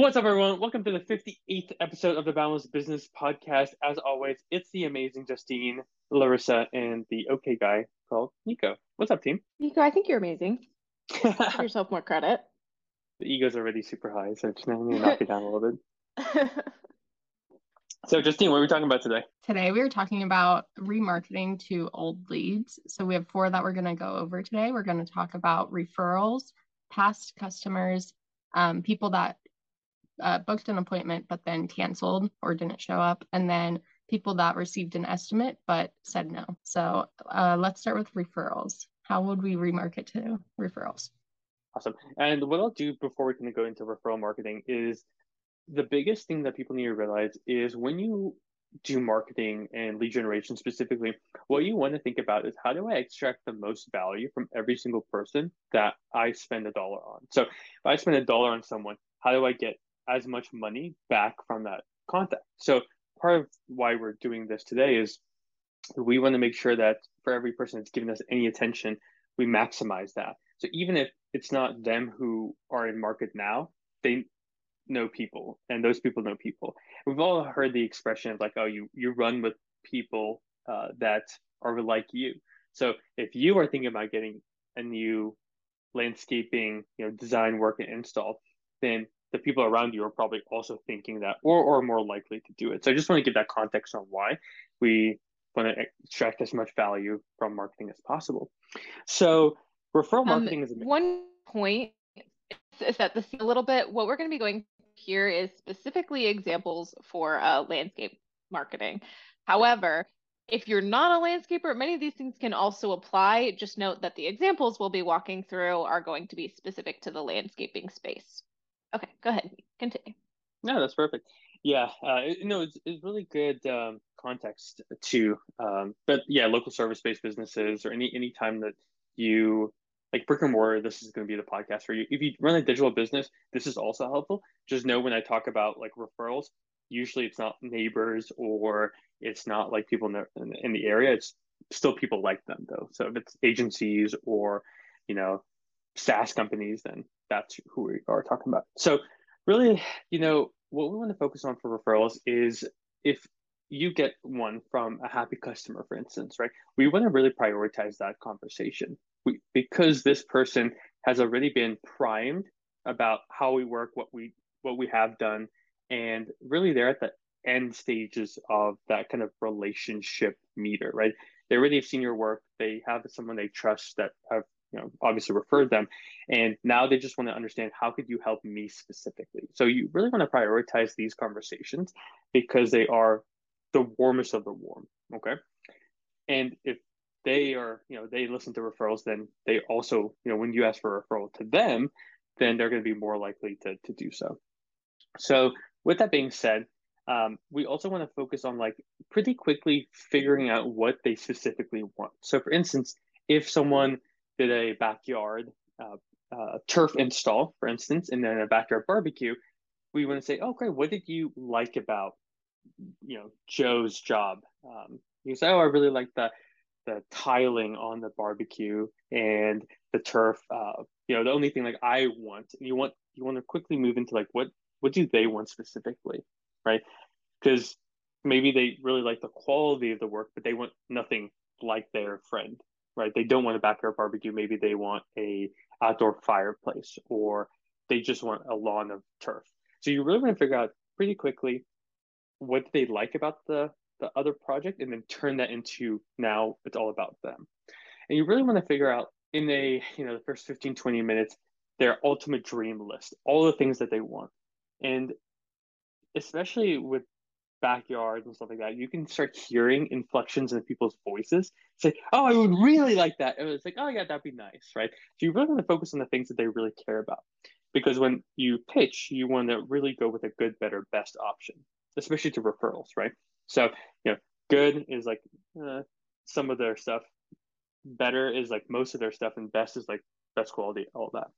What's up, everyone? Welcome to the 58th episode of the Boundless Business Podcast. As always, it's the amazing Justine, Larissa, and the okay guy called Nico. What's up, team? Nico, I think you're amazing. Give yourself more credit. The ego's already super high, so just let me knock it down a little bit. so, Justine, what are we talking about today? Today, we are talking about remarketing to old leads. So, we have four that we're going to go over today. We're going to talk about referrals, past customers, um, people that uh, booked an appointment but then canceled or didn't show up, and then people that received an estimate but said no. So uh, let's start with referrals. How would we remarket to referrals? Awesome. And what I'll do before we can go into referral marketing is the biggest thing that people need to realize is when you do marketing and lead generation specifically, what you want to think about is how do I extract the most value from every single person that I spend a dollar on? So if I spend a dollar on someone, how do I get as much money back from that contact. So part of why we're doing this today is we want to make sure that for every person that's giving us any attention, we maximize that. So even if it's not them who are in market now, they know people and those people know people. We've all heard the expression of like, oh, you you run with people uh, that are like you. So if you are thinking about getting a new landscaping, you know, design work and install, then the people around you are probably also thinking that or, or more likely to do it. So I just want to give that context on why we want to extract as much value from marketing as possible. So referral um, marketing um, is one point is that this a little bit what we're going to be going here is specifically examples for uh, landscape marketing. However, if you're not a landscaper, many of these things can also apply. Just note that the examples we'll be walking through are going to be specific to the landscaping space. Okay, go ahead. Continue. No, that's perfect. Yeah, uh, know, it's, it's really good um, context too. Um, but yeah, local service-based businesses or any any time that you like brick and mortar, this is going to be the podcast for you. If you run a digital business, this is also helpful. Just know when I talk about like referrals, usually it's not neighbors or it's not like people in the, in the area. It's still people like them though. So if it's agencies or you know SaaS companies, then that's who we are talking about. So, really, you know, what we want to focus on for referrals is if you get one from a happy customer, for instance, right? We want to really prioritize that conversation we, because this person has already been primed about how we work, what we what we have done, and really they're at the end stages of that kind of relationship meter, right? They already have seen your work. They have someone they trust that have you know obviously referred them. And now they just want to understand how could you help me specifically? So you really want to prioritize these conversations because they are the warmest of the warm okay? And if they are you know they listen to referrals then they also you know when you ask for a referral to them then they're going to be more likely to, to do so. So with that being said um, we also want to focus on like pretty quickly figuring out what they specifically want. So for instance if someone did a backyard uh, uh, turf install, for instance, and then a backyard barbecue, we want to say, okay, what did you like about, you know, Joe's job? Um, you say, oh, I really like the the tiling on the barbecue and the turf. Uh, you know, the only thing like I want, and you want you want to quickly move into like what what do they want specifically, right? Because maybe they really like the quality of the work, but they want nothing like their friend, right? They don't want a backyard barbecue. Maybe they want a outdoor fireplace or they just want a lawn of turf. So you really want to figure out pretty quickly what they like about the, the other project and then turn that into now it's all about them. And you really want to figure out in a, you know, the first 15, 20 minutes, their ultimate dream list, all the things that they want. And especially with backyards and stuff like that, you can start hearing inflections in people's voices. Say, "Oh, I would really like that," and it's like, "Oh yeah, that'd be nice," right? So you really want to focus on the things that they really care about, because when you pitch, you want to really go with a good, better, best option, especially to referrals, right? So you know, good is like uh, some of their stuff, better is like most of their stuff, and best is like best quality, all that.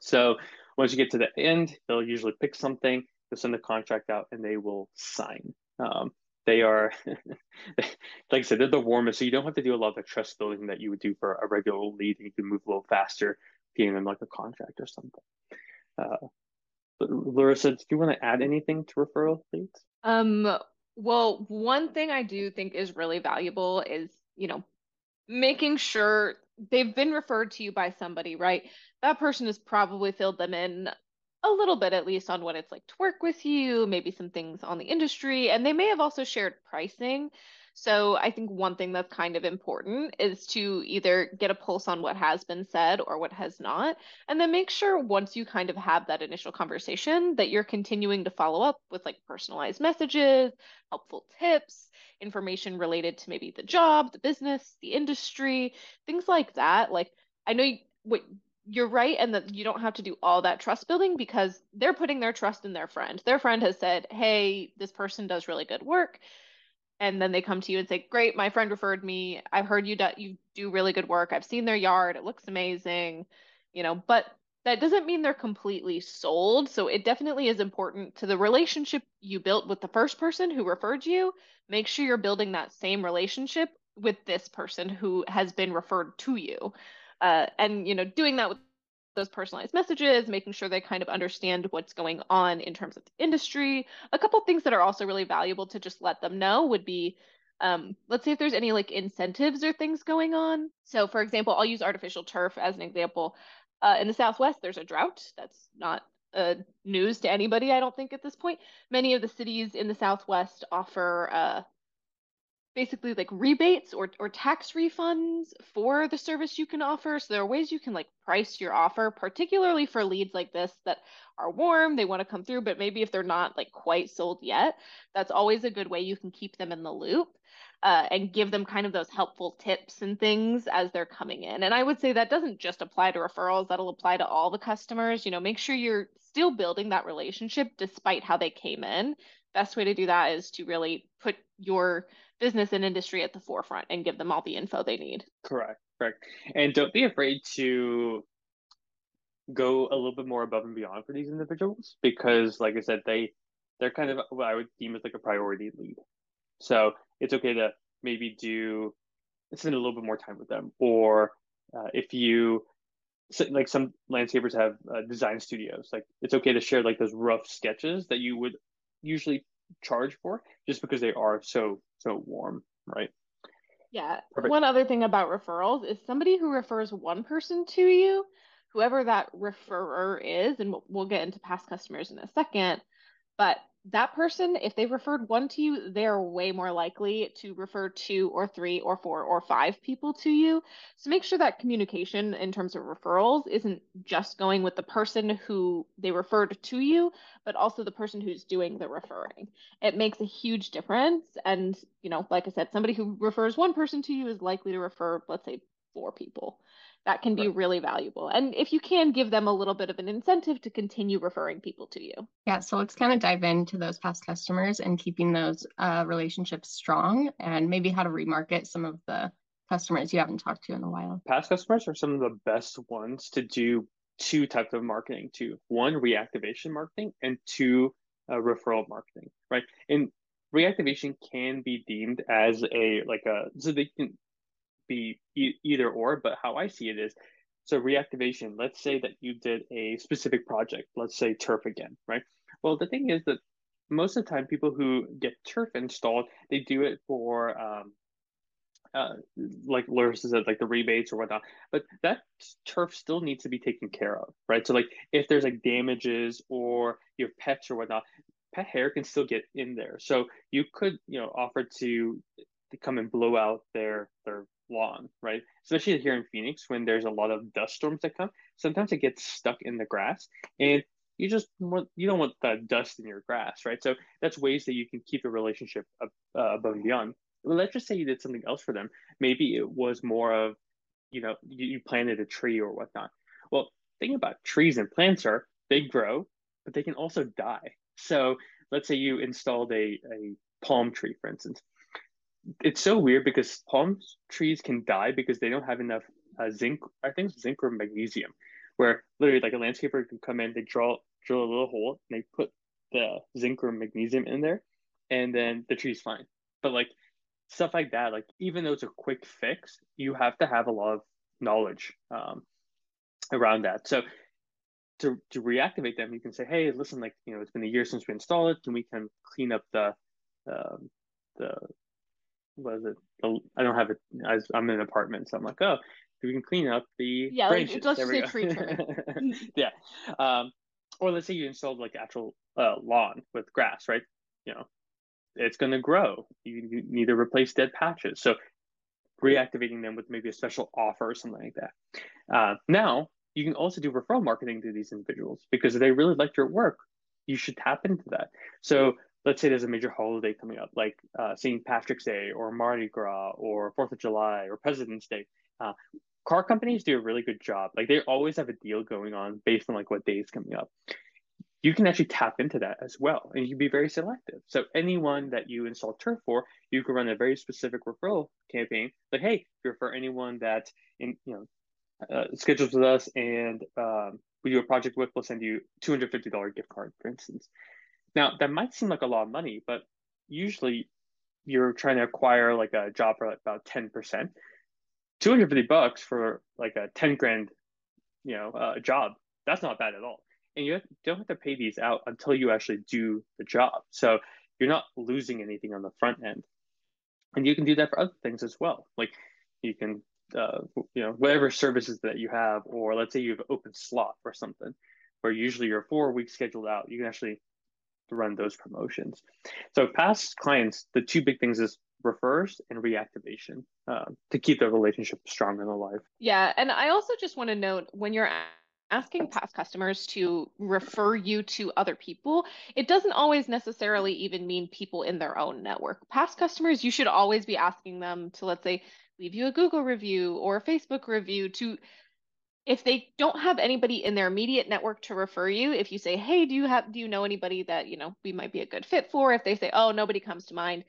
So once you get to the end, they'll usually pick something they'll send the contract out and they will sign. Um, they are, like I said, they're the warmest. So you don't have to do a lot of the trust building that you would do for a regular lead. You can move a little faster, getting them like a contract or something. Uh, Larissa, do you want to add anything to referral leads? Um, well, one thing I do think is really valuable is, you know, making sure they've been referred to you by somebody, right? That person has probably filled them in a little bit at least on what it's like to work with you, maybe some things on the industry, and they may have also shared pricing. So I think one thing that's kind of important is to either get a pulse on what has been said or what has not, and then make sure once you kind of have that initial conversation that you're continuing to follow up with like personalized messages, helpful tips, information related to maybe the job, the business, the industry, things like that. Like I know you, what you're right and that you don't have to do all that trust building because they're putting their trust in their friend. Their friend has said, "Hey, this person does really good work." And then they come to you and say, "Great, my friend referred me. I've heard you do, you do really good work. I've seen their yard. It looks amazing." You know, but that doesn't mean they're completely sold. So it definitely is important to the relationship you built with the first person who referred you. Make sure you're building that same relationship with this person who has been referred to you uh, and you know doing that with those personalized messages making sure they kind of understand what's going on in terms of the industry. A couple things that are also really valuable to just let them know would be um, let's see if there's any like incentives or things going on. So for example i'll use artificial turf as an example. Uh, in the southwest there's a drought. That's not uh, news to anybody i don't think at this point. Many of the cities in the southwest offer uh, basically like rebates or, or tax refunds for the service you can offer. So there are ways you can like price your offer, particularly for leads like this that are warm, they want to come through, but maybe if they're not like quite sold yet, that's always a good way you can keep them in the loop. Uh, and give them kind of those helpful tips and things as they're coming in. And I would say that doesn't just apply to referrals, that'll apply to all the customers. You know, make sure you're still building that relationship despite how they came in. Best way to do that is to really put your business and industry at the forefront and give them all the info they need. Correct, correct. And don't be afraid to go a little bit more above and beyond for these individuals because like I said, they they're kind of what I would deem as like a priority lead. So it's okay to maybe do spend a little bit more time with them or uh, if you like some landscapers have uh, design studios like it's okay to share like those rough sketches that you would usually charge for just because they are so so warm, right? Yeah. Perfect. One other thing about referrals is somebody who refers one person to you, whoever that referrer is, and we'll get into past customers in a second, but that person, if they referred one to you, they're way more likely to refer two or three or four or five people to you. So make sure that communication in terms of referrals isn't just going with the person who they referred to you, but also the person who's doing the referring. It makes a huge difference. And, you know, like I said, somebody who refers one person to you is likely to refer, let's say, four people that can be right. really valuable. And if you can give them a little bit of an incentive to continue referring people to you. Yeah, so let's kind of dive into those past customers and keeping those uh, relationships strong and maybe how to remarket some of the customers you haven't talked to in a while. Past customers are some of the best ones to do two types of marketing to one reactivation marketing and two uh, referral marketing right and reactivation can be deemed as a like a so they can be e- either or, but how I see it is so reactivation, let's say that you did a specific project, let's say turf again, right? Well, the thing is that most of the time, people who get turf installed, they do it for, um, uh, like Larissa said, like the rebates or whatnot. But that turf still needs to be taken care of, right? So, like if there's like damages or your pets or whatnot, pet hair can still get in there. So you could, you know, offer to to come and blow out their their lawn, right? Especially here in Phoenix when there's a lot of dust storms that come. Sometimes it gets stuck in the grass and you just want you don't want that dust in your grass, right? So that's ways that you can keep a relationship uh, above and beyond. Let's just say you did something else for them. Maybe it was more of, you know, you, you planted a tree or whatnot. Well, thing about trees and plants are they grow, but they can also die. So let's say you installed a, a palm tree, for instance it's so weird because palm trees can die because they don't have enough uh, zinc. I think zinc or magnesium, where literally like a landscaper can come in, they draw drill a little hole, and they put the zinc or magnesium in there, and then the tree's fine. But like stuff like that, like even though it's a quick fix, you have to have a lot of knowledge um, around that. So to to reactivate them, you can say, hey, listen, like you know, it's been a year since we installed it, and we can clean up the um, the what is it? I don't have it. I, I'm in an apartment, so I'm like, oh, we can clean up the yeah. branches. Let's just say tree yeah, um, or let's say you installed like actual uh, lawn with grass, right? You know, it's going to grow. You, you need to replace dead patches. So reactivating them with maybe a special offer or something like that. Uh, now you can also do referral marketing to these individuals because if they really liked your work, you should tap into that. So let's say there's a major holiday coming up, like uh, St. Patrick's Day or Mardi Gras or Fourth of July or President's Day. Uh, car companies do a really good job. Like they always have a deal going on based on like what day is coming up you can actually tap into that as well and you can be very selective so anyone that you install turf for you can run a very specific referral campaign like hey if you refer anyone that in you know uh, schedules with us and um, we do a project with we'll send you $250 gift card for instance now that might seem like a lot of money but usually you're trying to acquire like a job for about 10% 250 bucks for like a 10 grand you know uh, job that's not bad at all and you don't have to pay these out until you actually do the job. So you're not losing anything on the front end. And you can do that for other things as well. Like you can, uh, you know, whatever services that you have, or let's say you have open slot or something, where usually you're four weeks scheduled out, you can actually run those promotions. So past clients, the two big things is refers and reactivation uh, to keep the relationship strong and alive. Yeah, and I also just want to note when you're asking past customers to refer you to other people, it doesn't always necessarily even mean people in their own network. Past customers, you should always be asking them to, let's say, leave you a Google review or a Facebook review to if they don't have anybody in their immediate network to refer you if you say hey do you have do you know anybody that you know we might be a good fit for if they say oh nobody comes to mind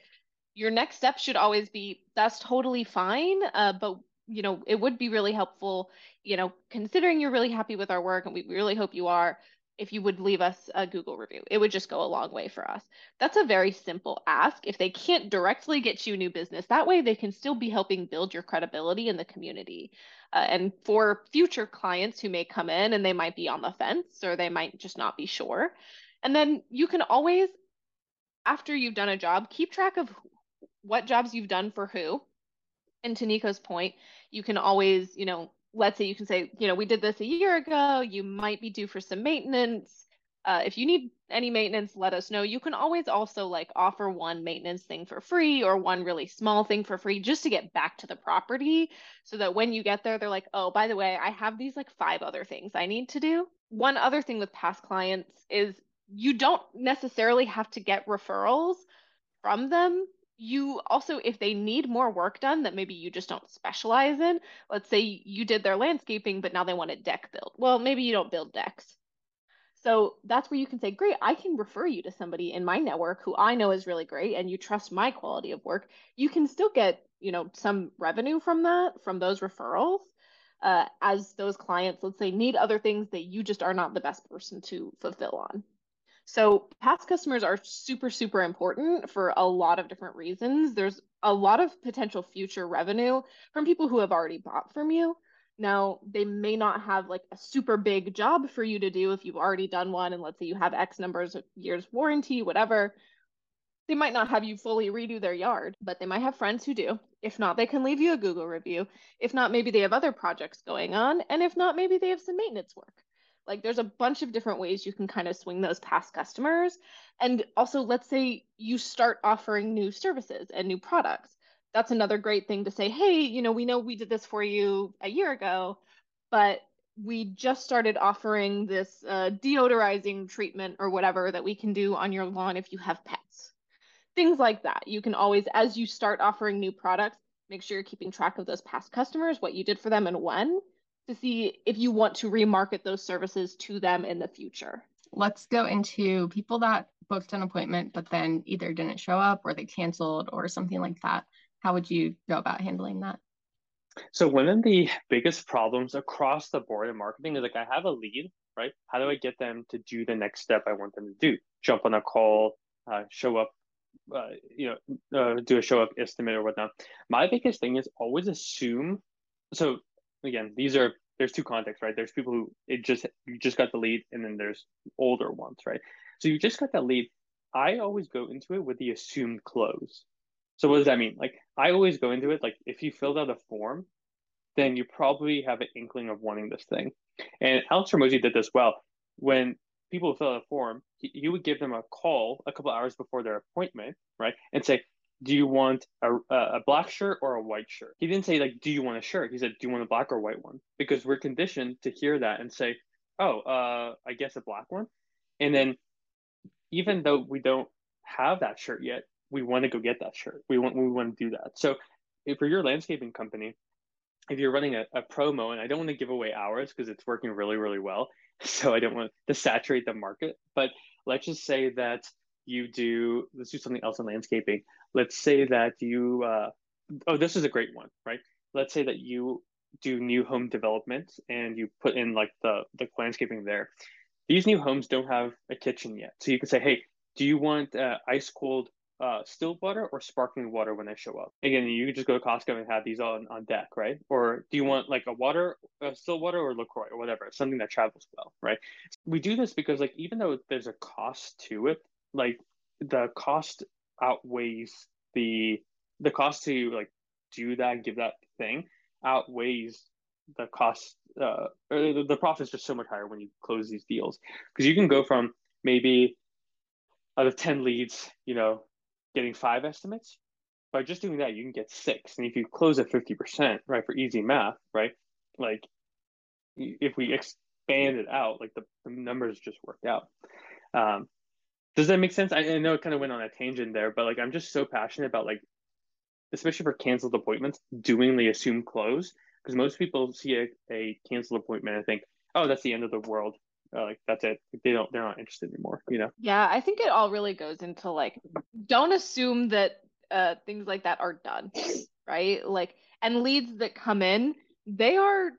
your next step should always be that's totally fine uh, but you know, it would be really helpful, you know, considering you're really happy with our work and we really hope you are, if you would leave us a Google review. It would just go a long way for us. That's a very simple ask. If they can't directly get you new business, that way they can still be helping build your credibility in the community. Uh, and for future clients who may come in and they might be on the fence or they might just not be sure. And then you can always, after you've done a job, keep track of what jobs you've done for who and to Nico's point, you can always, you know, let's say you can say, you know, we did this a year ago, you might be due for some maintenance. Uh, if you need any maintenance, let us know. You can always also like offer one maintenance thing for free or one really small thing for free just to get back to the property so that when you get there, they're like, oh, by the way, I have these like five other things I need to do. One other thing with past clients is you don't necessarily have to get referrals from them you also if they need more work done that maybe you just don't specialize in let's say you did their landscaping but now they want a deck built well maybe you don't build decks so that's where you can say great i can refer you to somebody in my network who i know is really great and you trust my quality of work you can still get you know some revenue from that from those referrals uh, as those clients let's say need other things that you just are not the best person to fulfill on so past customers are super, super important for a lot of different reasons. There's a lot of potential future revenue from people who have already bought from you. Now, they may not have like a super big job for you to do if you've already done one, and let's say you have X numbers of years warranty, whatever. They might not have you fully redo their yard, but they might have friends who do. If not, they can leave you a Google review. If not, maybe they have other projects going on. And if not, maybe they have some maintenance work. Like there's a bunch of different ways you can kind of swing those past customers. And also, let's say you start offering new services and new products. That's another great thing to say, hey, you know, we know we did this for you a year ago, but we just started offering this uh, deodorizing treatment or whatever that we can do on your lawn if you have pets. Things like that. You can always, as you start offering new products, make sure you're keeping track of those past customers, what you did for them and when, to see if you want to remarket those services to them in the future. Let's go into people that booked an appointment but then either didn't show up or they canceled or something like that. How would you go about handling that? So one of the biggest problems across the board in marketing is like I have a lead, right? How do I get them to do the next step I want them to do? Jump on a call, uh, show up, uh, you know, uh, do a show up estimate or whatnot. My biggest thing is always assume. So again, these are there's two contexts, right? There's people who it just you just got the lead, and then there's older ones, right? So you just got that lead. I always go into it with the assumed close. So what does that mean? Like I always go into it like if you filled out a form, then you probably have an inkling of wanting this thing. And Alex Hormozi did this well. When people fill out a form, he, he would give them a call a couple hours before their appointment, right? And say, do you want a, a black shirt or a white shirt? He didn't say like, do you want a shirt? He said, do you want a black or white one? Because we're conditioned to hear that and say, oh, uh, I guess a black one. And then even though we don't have that shirt yet, we want to go get that shirt. We want we want to do that. So if for your landscaping company, if you're running a, a promo, and I don't want to give away hours because it's working really, really well. So I don't want to saturate the market. But let's just say that you do let's do something else in landscaping. Let's say that you uh, oh this is a great one, right? Let's say that you do new home development and you put in like the the landscaping there. These new homes don't have a kitchen yet. So you can say, hey, do you want uh, ice cold uh, still water or sparkling water when they show up? Again, you can just go to Costco and have these on, on deck, right? Or do you want like a water, a still water or LaCroix or whatever, something that travels well, right? We do this because like even though there's a cost to it, like the cost outweighs the the cost to like do that, give that thing outweighs the cost uh, or the profit is just so much higher when you close these deals because you can go from maybe out of 10 leads you know getting five estimates by just doing that you can get six. And if you close at 50% right for easy math right like if we expand it out like the, the numbers just worked out. Um, does that make sense? I, I know it kind of went on a tangent there but like i'm just so passionate about like especially for canceled appointments doing the assumed close because most people see a, a canceled appointment and think, oh, that's the end of the world. Uh, like that's it. They don't. They're not interested anymore. You know. Yeah, I think it all really goes into like, don't assume that uh, things like that are done, right? Like, and leads that come in, they are,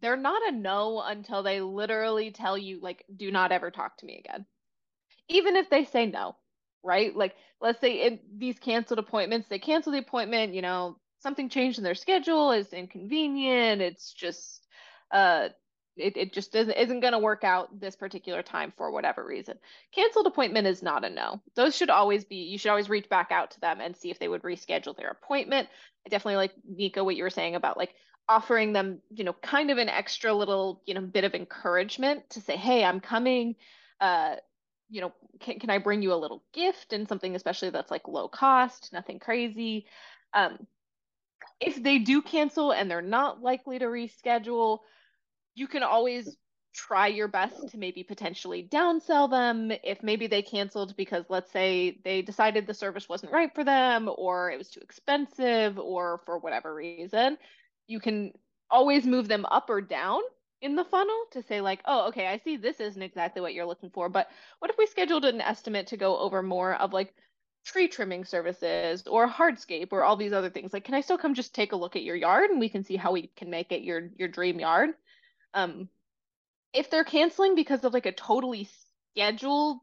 they're not a no until they literally tell you like, do not ever talk to me again, even if they say no, right? Like, let's say in these canceled appointments, they cancel the appointment, you know, something changed in their schedule is inconvenient it's just uh it, it just isn't, isn't going to work out this particular time for whatever reason. Canceled appointment is not a no. Those should always be you should always reach back out to them and see if they would reschedule their appointment. I definitely like nico what you were saying about like offering them you know kind of an extra little you know bit of encouragement to say hey i'm coming uh you know can, can i bring you a little gift and something especially that's like low cost nothing crazy? Um if they do cancel and they're not likely to reschedule, you can always try your best to maybe potentially downsell them if maybe they canceled because let's say they decided the service wasn't right for them or it was too expensive or for whatever reason you can always move them up or down in the funnel to say like oh okay i see this isn't exactly what you're looking for but what if we scheduled an estimate to go over more of like tree trimming services or hardscape or all these other things? Like can i still come just take a look at your yard and we can see how we can make it your your dream yard um if they're canceling because of like a totally scheduled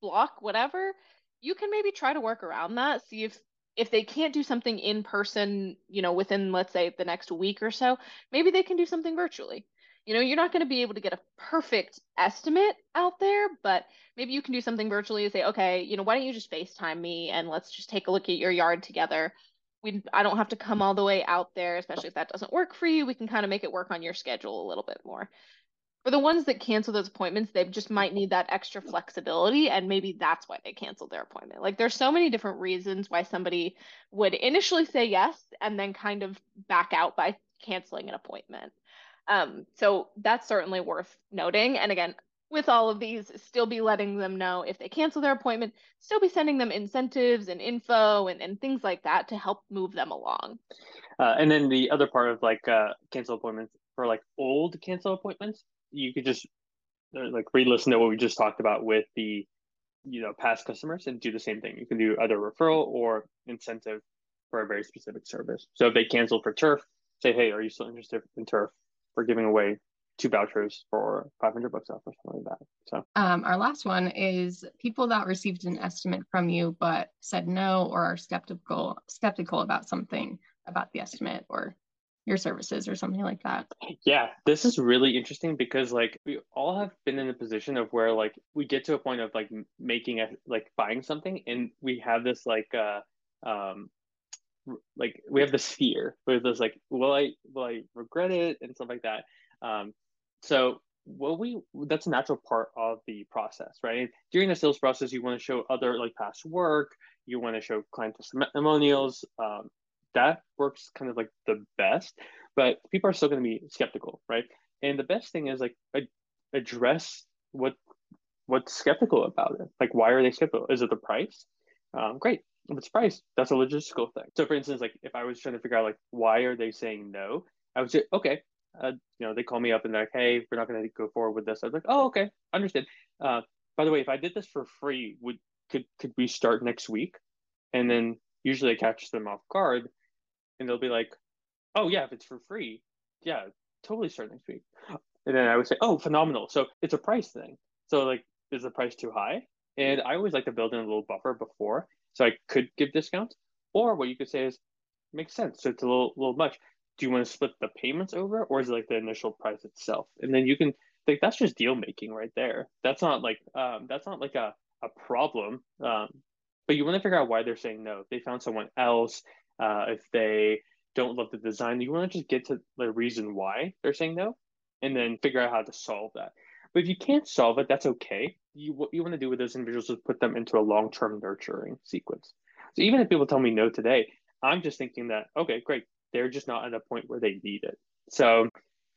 block whatever you can maybe try to work around that see if if they can't do something in person you know within let's say the next week or so maybe they can do something virtually. You know you're not going to be able to get a perfect estimate out there but maybe you can do something virtually and say okay you know why don't you just facetime me and let's just take a look at your yard together we i don't have to come all the way out there especially if that doesn't work for you we can kind of make it work on your schedule a little bit more for the ones that cancel those appointments they just might need that extra flexibility and maybe that's why they canceled their appointment like there's so many different reasons why somebody would initially say yes and then kind of back out by canceling an appointment um, so that's certainly worth noting. And again, with all of these, still be letting them know if they cancel their appointment, still be sending them incentives and info and, and things like that to help move them along. Uh, and then the other part of like uh, cancel appointments for like old cancel appointments, you could just uh, like re-listen to what we just talked about with the you know past customers and do the same thing. You can do either referral or incentive for a very specific service. So if they cancel for turf, say, hey, are you still interested in turf? for giving away two vouchers for 500 bucks off or something like that. So, um, our last one is people that received an estimate from you but said no or are skeptical skeptical about something about the estimate or your services or something like that. Yeah, this is really interesting because like we all have been in a position of where like we get to a point of like making a like buying something and we have this like uh um like we have this fear where there's like will I will I regret it and stuff like that. Um so what we that's a natural part of the process, right? During the sales process, you want to show other like past work, you want to show client testimonials, um, that works kind of like the best, but people are still going to be skeptical, right? And the best thing is like address what what's skeptical about it. Like, why are they skeptical? Is it the price? Um, great. If it's price, that's a logistical thing. So, for instance, like if I was trying to figure out like why are they saying no, I would say, okay, uh, you know, they call me up and they're like, hey, we're not going to go forward with this. I was like, oh, okay, understood. Uh, by the way, if I did this for free, would could could we start next week? And then usually I catch them off guard and they'll be like, "Oh yeah, if it's for free, yeah, totally start next week." And then I would say, "Oh, phenomenal!" So it's a price thing. So like, is the price too high? And I always like to build in a little buffer before, so I could give discounts. Or what you could say is, makes sense. So it's a little little much. Do you want to split the payments over, or is it like the initial price itself? And then you can like that's just deal making right there. That's not like um, that's not like a a problem. Um, but you want to figure out why they're saying no. If they found someone else, uh, if they don't love the design, you want to just get to the reason why they're saying no, and then figure out how to solve that. But if you can't solve it, that's okay. You what you want to do with those individuals is put them into a long term nurturing sequence. So even if people tell me no today, I'm just thinking that okay, great, they're just not at a point where they need it. So,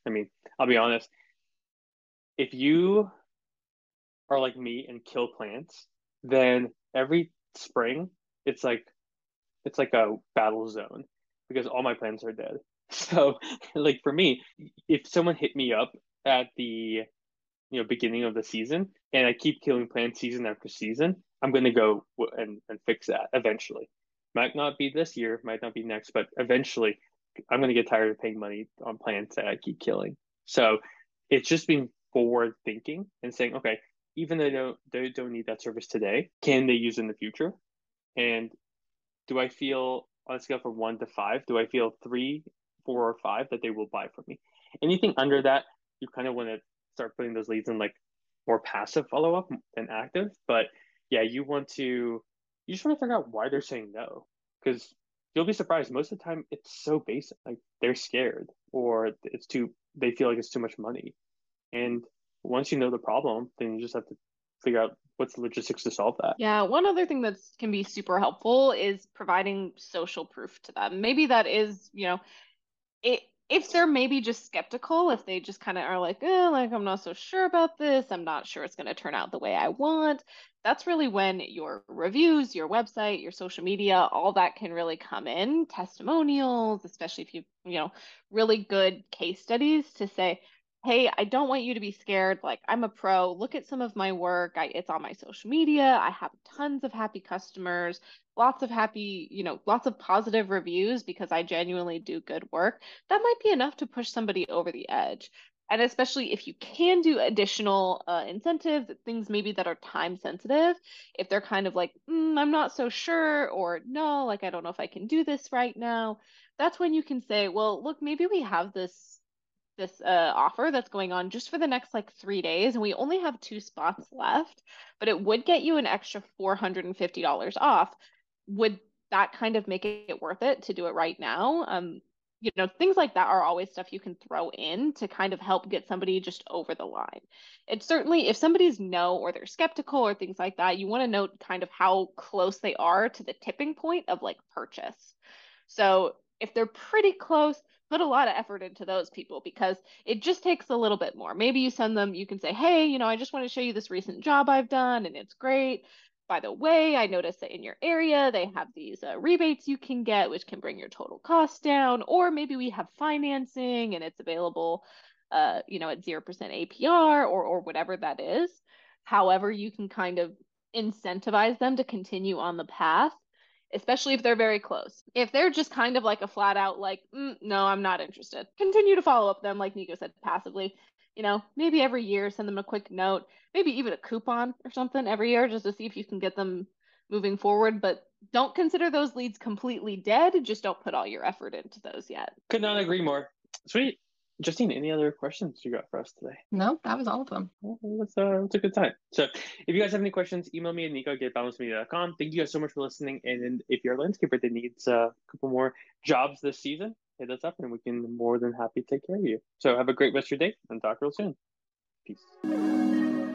I mean, I'll be honest. If you are like me and kill plants, then every spring it's like it's like a battle zone because all my plants are dead. So like for me, if someone hit me up at the you know beginning of the season and I keep killing plants season after season, I'm gonna go and, and fix that eventually. Might not be this year, might not be next, but eventually I'm gonna get tired of paying money on plants that I keep killing. So it's just being forward thinking and saying, okay, even though they don't they don't need that service today, can they use in the future? And do I feel on a scale from one to five, do I feel three, four, or five that they will buy from me? Anything under that, you kind of want to start putting those leads in like more passive follow up than active. But yeah, you want to, you just want to figure out why they're saying no because you'll be surprised. Most of the time, it's so basic. Like they're scared or it's too, they feel like it's too much money. And once you know the problem, then you just have to figure out what's the logistics to solve that. Yeah, one other thing that can be super helpful is providing social proof to them. Maybe that is, you know, it if they're maybe just skeptical, if they just kind of are like, oh, like I'm not so sure about this, I'm not sure it's going to turn out the way I want. That's really when your reviews, your website, your social media, all that can really come in. Testimonials, especially if you, you know, really good case studies to say, hey, I don't want you to be scared. Like, I'm a pro. Look at some of my work. I, it's on my social media. I have tons of happy customers, lots of happy, you know, lots of positive reviews because I genuinely do good work. That might be enough to push somebody over the edge. And especially if you can do additional uh, incentives, things maybe that are time sensitive, if they're kind of like, mm, I'm not so sure, or no, like, I don't know if I can do this right now, that's when you can say, well, look, maybe we have this this uh, offer that's going on just for the next like three days, and we only have two spots left, but it would get you an extra $450 off. Would that kind of make it worth it to do it right now? Um, you know, things like that are always stuff you can throw in to kind of help get somebody just over the line. It's certainly if somebody's no or they're skeptical or things like that, you want to note kind of how close they are to the tipping point of like purchase. So if they're pretty close, put a lot of effort into those people because it just takes a little bit more. Maybe you send them, you can say, hey, you know, I just want to show you this recent job I've done and it's great. By the way, I noticed that in your area they have these uh, rebates you can get, which can bring your total cost down. Or maybe we have financing and it's available, uh, you know, at 0% APR or, or whatever that is. However, you can kind of incentivize them to continue on the path especially if they're very close. If they're just kind of like a flat out, like, mm, no, I'm not interested, continue to follow up them, like Nico said, passively. You know, maybe every year send them a quick note, maybe even a coupon or something every year just to see if you can get them moving forward, but don't consider those leads completely dead. Just don't put all your effort into those yet. Could not agree more. Sweet. Justine, any other questions you got for us today? No, that was all of them. Well, that's, uh, that's a good time. So if you guys have any questions, email me at nico at getbalancemedia.com. Thank you guys so much for listening. And if you're a landscaper that needs uh, a couple more jobs this season, hit us up and we can more than happy take care of you. So have a great rest of your day and talk real soon. Peace.